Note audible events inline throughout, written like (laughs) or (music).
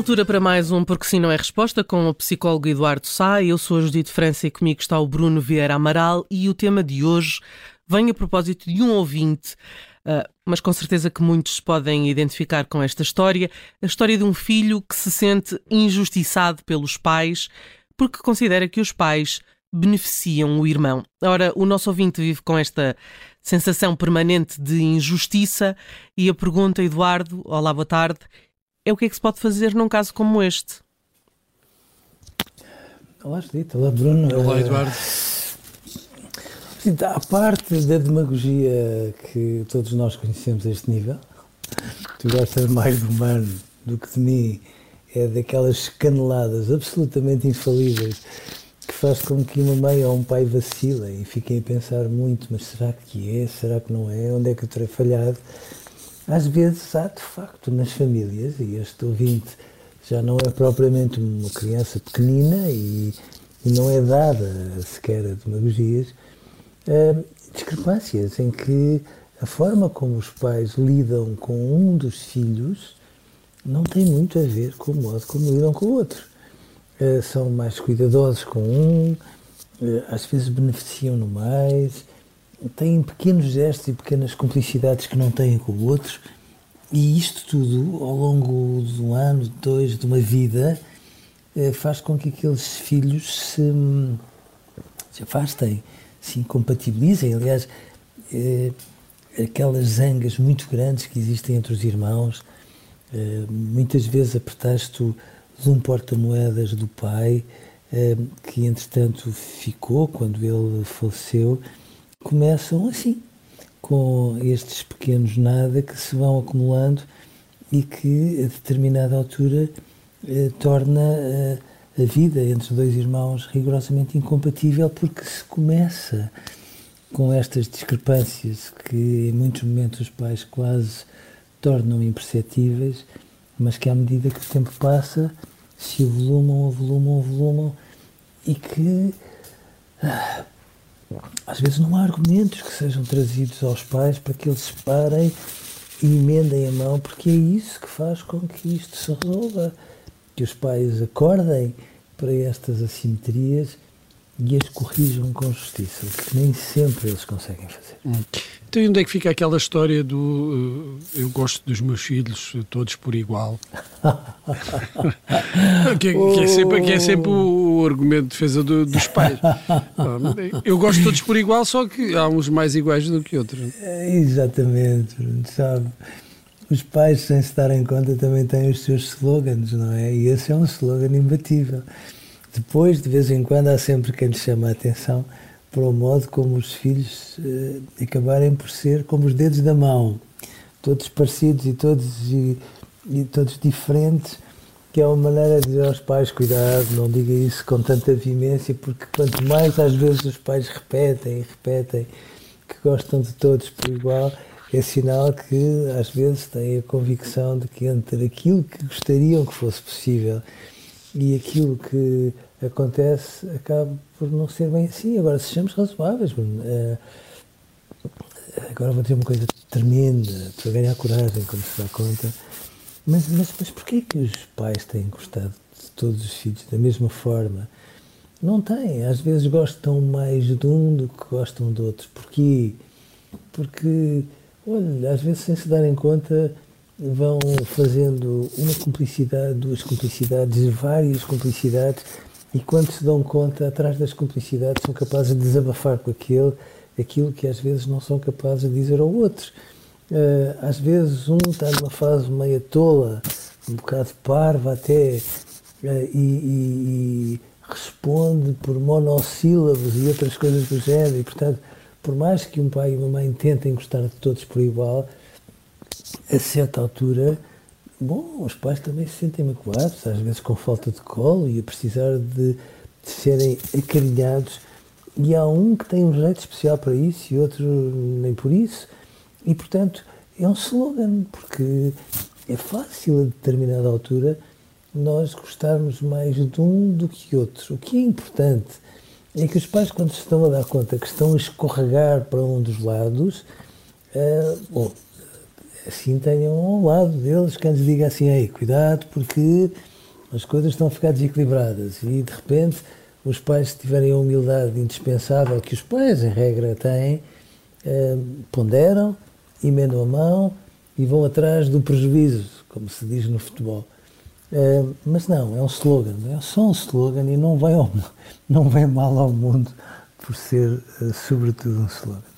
Altura para mais um Porque Sim Não é Resposta com o psicólogo Eduardo Sá. Eu sou a Judite França e comigo está o Bruno Vieira Amaral e o tema de hoje vem a propósito de um ouvinte, uh, mas com certeza que muitos podem identificar com esta história, a história de um filho que se sente injustiçado pelos pais porque considera que os pais beneficiam o irmão. Ora, o nosso ouvinte vive com esta sensação permanente de injustiça e a pergunta, Eduardo, olá, boa tarde, é o que é que se pode fazer num caso como este? Olá, Judito. Olá, Bruno. Olá, Eduardo. A parte da demagogia que todos nós conhecemos a este nível, tu gostas mais do humano do que de mim, é daquelas caneladas absolutamente infalíveis que faz com que uma mãe ou um pai vacilem e fiquem a pensar muito, mas será que é? Será que não é? Onde é que eu terei falhado? Às vezes há, de facto, nas famílias, e este ouvinte já não é propriamente uma criança pequenina e, e não é dada sequer a demagogias, uh, discrepâncias em que a forma como os pais lidam com um dos filhos não tem muito a ver com o modo como lidam com o outro. Uh, são mais cuidadosos com um, uh, às vezes beneficiam-no mais, têm pequenos gestos e pequenas complicidades que não têm com o outro, e isto tudo, ao longo de um ano, de dois, de uma vida, eh, faz com que aqueles filhos se, se afastem, se incompatibilizem. Aliás, eh, aquelas zangas muito grandes que existem entre os irmãos, eh, muitas vezes a pretexto de um porta-moedas do pai, que entretanto ficou quando ele faleceu, começam assim, com estes pequenos nada que se vão acumulando e que a determinada altura eh, torna eh, a vida entre dois irmãos rigorosamente incompatível porque se começa com estas discrepâncias que em muitos momentos os pais quase tornam imperceptíveis, mas que à medida que o tempo passa se avolumam, avolumam, avolumam e que ah, às vezes não há argumentos que sejam trazidos aos pais para que eles parem e emendem a mão, porque é isso que faz com que isto se resolva. Que os pais acordem para estas assimetrias e as corrijam com justiça, o que nem sempre eles conseguem fazer. Hum. Então, onde é que fica aquela história do uh, eu gosto dos meus filhos todos por igual? (laughs) que, é, que, é sempre, que é sempre o, argumento de defesa do, dos pais. (laughs) eu gosto todos por igual, só que há uns mais iguais do que outros. É, exatamente, sabe? Os pais, sem se darem conta, também têm os seus slogans, não é? E esse é um slogan imbatível. Depois, de vez em quando, há sempre quem lhe chama a atenção para o modo como os filhos uh, acabarem por ser como os dedos da mão, todos parecidos e todos, e, e todos diferentes, que é uma maneira de dizer aos pais, cuidado, não diga isso com tanta vimência, porque quanto mais às vezes os pais repetem e repetem que gostam de todos por igual, é sinal que às vezes têm a convicção de que entre aquilo que gostariam que fosse possível e aquilo que acontece acaba por não ser bem assim. Agora, sejamos razoáveis. Uh, agora vou dizer uma coisa tremenda, para ganhar coragem, como se dá conta. Mas, mas, mas porquê que os pais têm gostado de todos os filhos da mesma forma? Não têm. Às vezes gostam mais de um do que gostam de outro. Porquê? Porque, olha, às vezes sem se darem conta, vão fazendo uma cumplicidade, duas cumplicidades, várias cumplicidades, e quando se dão conta, atrás das cumplicidades, são capazes de desabafar com aquele aquilo que às vezes não são capazes de dizer ao outro. Uh, às vezes um está numa fase meia tola, um bocado parva até, uh, e, e, e, responde por monossílabos e outras coisas do género. E, portanto, por mais que um pai e uma mãe tentem gostar de todos por igual, a certa altura, bom, os pais também se sentem magoados, às vezes com falta de colo e a precisar de, de serem acarinhados. E há um que tem um jeito especial para isso e outro nem por isso. E, portanto, é um slogan, porque é fácil a determinada altura nós gostarmos mais de um do que outro. O que é importante é que os pais, quando se estão a dar conta que estão a escorregar para um dos lados, uh, bom, assim tenham ao lado deles quem lhes diga assim, ei, cuidado, porque as coisas estão a ficar desequilibradas. E, de repente, os pais, se tiverem a humildade indispensável que os pais, em regra, têm, uh, ponderam, emendam a mão e vão atrás do prejuízo, como se diz no futebol. Uh, mas não, é um slogan, é só um slogan e não vem, ao, (laughs) não vem mal ao mundo por ser, uh, sobretudo, um slogan.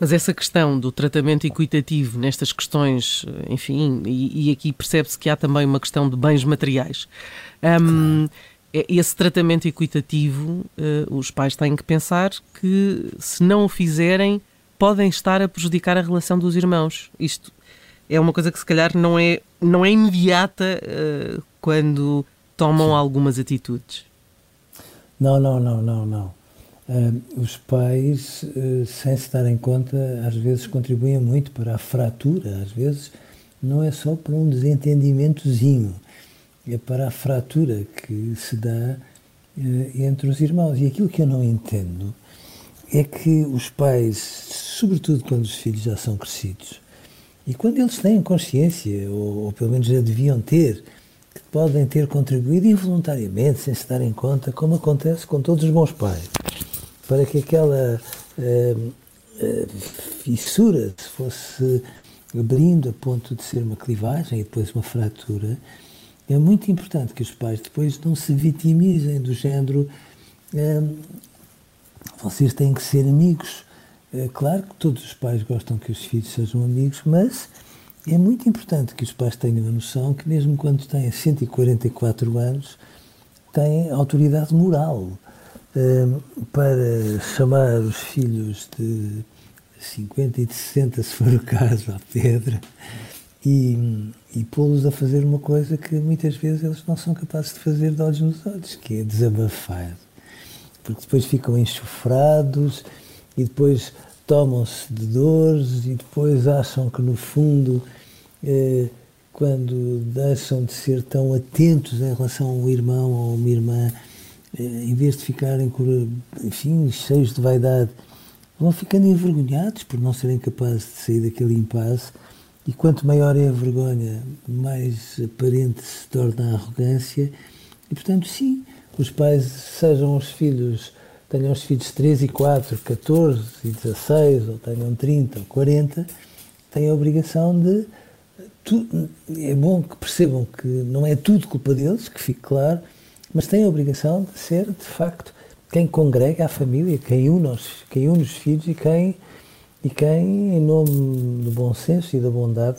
Mas essa questão do tratamento equitativo nestas questões, enfim, e, e aqui percebe-se que há também uma questão de bens materiais. Um, esse tratamento equitativo, uh, os pais têm que pensar que, se não o fizerem, podem estar a prejudicar a relação dos irmãos. Isto é uma coisa que, se calhar, não é, não é imediata uh, quando tomam Sim. algumas atitudes. Não, não, não, não, não. Uh, os pais, uh, sem se darem conta, às vezes contribuem muito para a fratura. Às vezes não é só para um desentendimentozinho, é para a fratura que se dá uh, entre os irmãos. E aquilo que eu não entendo é que os pais, sobretudo quando os filhos já são crescidos, e quando eles têm consciência, ou, ou pelo menos já deviam ter, que podem ter contribuído involuntariamente, sem se darem conta, como acontece com todos os bons pais, para que aquela uh, uh, fissura se fosse abrindo a ponto de ser uma clivagem e depois uma fratura, é muito importante que os pais depois não se vitimizem do género uh, vocês têm que ser amigos. É claro que todos os pais gostam que os filhos sejam amigos, mas é muito importante que os pais tenham a noção que, mesmo quando têm 144 anos, têm autoridade moral para chamar os filhos de 50 e de 60, se for o caso, à pedra e, e pô-los a fazer uma coisa que muitas vezes eles não são capazes de fazer de olhos nos olhos, que é desabafar. Porque depois ficam enxofrados e depois tomam-se de dores e depois acham que no fundo eh, quando deixam de ser tão atentos em relação a um irmão ou uma irmã, em vez de ficarem, enfim, cheios de vaidade, vão ficando envergonhados por não serem capazes de sair daquele impasse. E quanto maior é a vergonha, mais aparente se torna a arrogância. E, portanto, sim, os pais sejam os filhos, tenham os filhos 3 e 4, 14 e 16, ou tenham 30 ou 40, têm a obrigação de tu, é bom que percebam que não é tudo culpa deles, que fique claro, mas têm a obrigação de ser, de facto, quem congrega a família, quem une os, quem une os filhos e quem, e quem, em nome do bom senso e da bondade,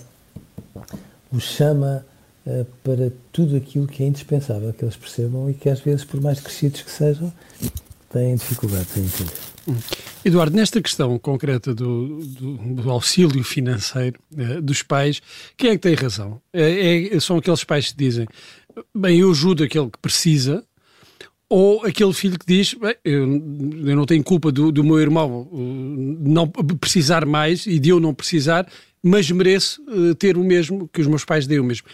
os chama uh, para tudo aquilo que é indispensável que eles percebam e que, às vezes, por mais crescidos que sejam, têm dificuldades em entender. Hum. Eduardo, nesta questão concreta do, do, do auxílio financeiro eh, dos pais, quem é que tem razão? É, é, são aqueles pais que dizem, bem, eu ajudo aquele que precisa, ou aquele filho que diz, bem, eu, eu não tenho culpa do, do meu irmão uh, não precisar mais e de eu não precisar, mas mereço uh, ter o mesmo que os meus pais dêem o mesmo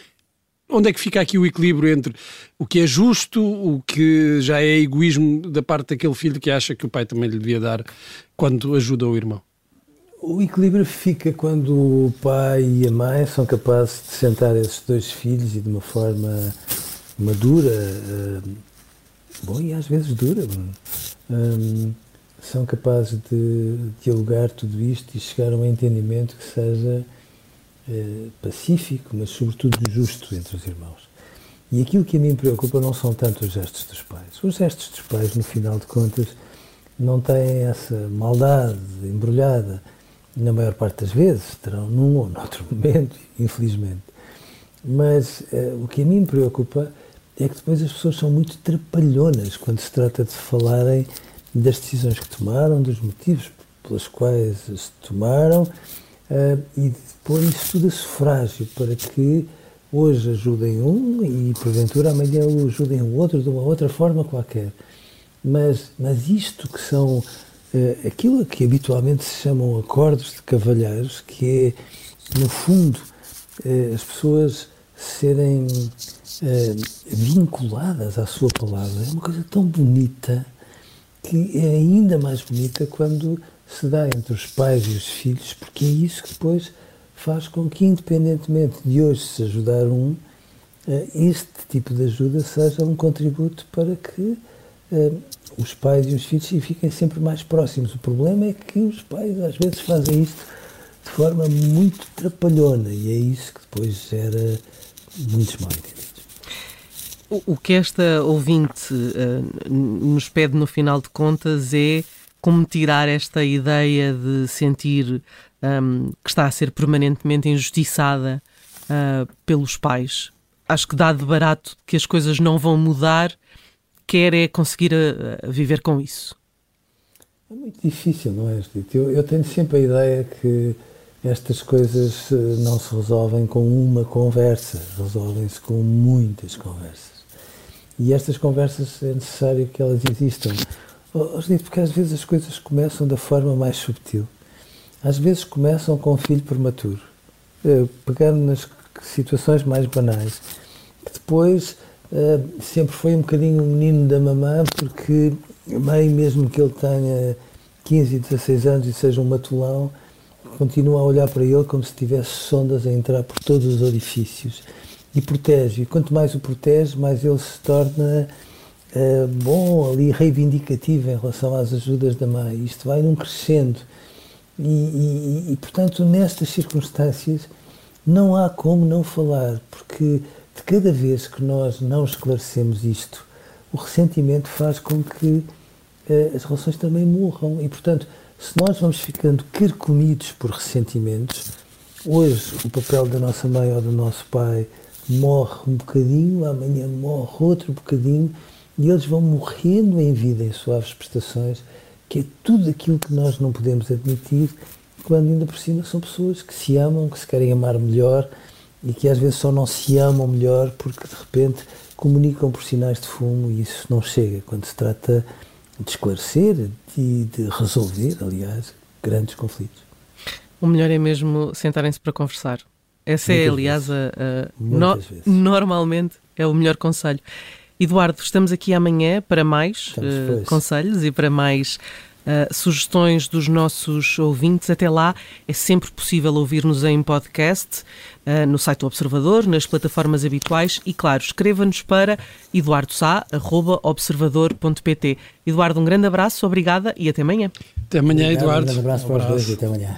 onde é que fica aqui o equilíbrio entre o que é justo, o que já é egoísmo da parte daquele filho que acha que o pai também lhe devia dar quando ajuda o irmão? O equilíbrio fica quando o pai e a mãe são capazes de sentar esses dois filhos e de uma forma madura, uh, bom, e às vezes dura, um, são capazes de dialogar tudo isto e chegar a um entendimento que seja eh, pacífico, mas sobretudo justo entre os irmãos. E aquilo que a mim preocupa não são tanto os gestos dos pais. Os gestos dos pais, no final de contas, não têm essa maldade embrulhada, na maior parte das vezes, terão num ou noutro (laughs) momento, infelizmente. Mas uh, o que a mim me preocupa é que depois as pessoas são muito trapalhonas quando se trata de falarem das decisões que tomaram, dos motivos pelos quais as tomaram uh, e de pôr isso tudo a sufrágio para que hoje ajudem um e porventura amanhã o ajudem o outro de uma outra forma qualquer. Mas, mas isto que são uh, aquilo que habitualmente se chamam acordos de cavalheiros, que é, no fundo, uh, as pessoas serem vinculadas à sua palavra, é uma coisa tão bonita que é ainda mais bonita quando se dá entre os pais e os filhos, porque é isso que depois faz com que, independentemente de hoje se ajudar um, eh, este tipo de ajuda seja um contributo para que uh, os pais e os filhos fiquem sempre mais próximos. O problema é que os pais às vezes fazem isto de forma muito trapalhona e é isso que depois gera muitos mal entendidos. O que esta ouvinte uh, nos pede no final de contas é como tirar esta ideia de sentir um, que está a ser permanentemente injustiçada uh, pelos pais. Acho que dá de barato que as coisas não vão mudar, quer é conseguir a, a viver com isso. É muito difícil, não é, Judito? Eu, eu tenho sempre a ideia que estas coisas eh, não se resolvem com uma conversa, resolvem-se com muitas conversas. E estas conversas é necessário que elas existam. Oh, porque às vezes as coisas começam da forma mais subtil. Às vezes começam com um filho prematuro, eh, pegando nas situações mais banais, que depois eh, sempre foi um bocadinho o menino da mamã, porque a mãe, mesmo que ele tenha 15, 16 anos e seja um matulão, continua a olhar para ele como se tivesse sondas a entrar por todos os orifícios e protege. E quanto mais o protege, mais ele se torna uh, bom ali, reivindicativo em relação às ajudas da mãe. Isto vai num crescendo. E, e, e, portanto, nestas circunstâncias, não há como não falar, porque cada vez que nós não esclarecemos isto, o ressentimento faz com que uh, as relações também morram. E, portanto, se nós vamos ficando carcomidos por ressentimentos, hoje o papel da nossa mãe ou do nosso pai morre um bocadinho, amanhã morre outro bocadinho, e eles vão morrendo em vida em suaves prestações, que é tudo aquilo que nós não podemos admitir, quando ainda por cima são pessoas que se amam, que se querem amar melhor e que às vezes só não se amam melhor porque de repente comunicam por sinais de fumo e isso não chega quando se trata de esclarecer e de resolver, aliás, grandes conflitos. O melhor é mesmo sentarem-se para conversar. Essa é, Muitas é, aliás, a, a no, normalmente é o melhor conselho. Eduardo, estamos aqui amanhã para mais uh, conselhos e para mais uh, sugestões dos nossos ouvintes. Até lá, é sempre possível ouvir-nos em podcast, uh, no site do Observador, nas plataformas habituais e, claro, escreva-nos para eduardosá.observador.pt. Eduardo, um grande abraço, obrigada e até amanhã. Até amanhã, Obrigado, Eduardo. Um grande abraço para os dois e até amanhã.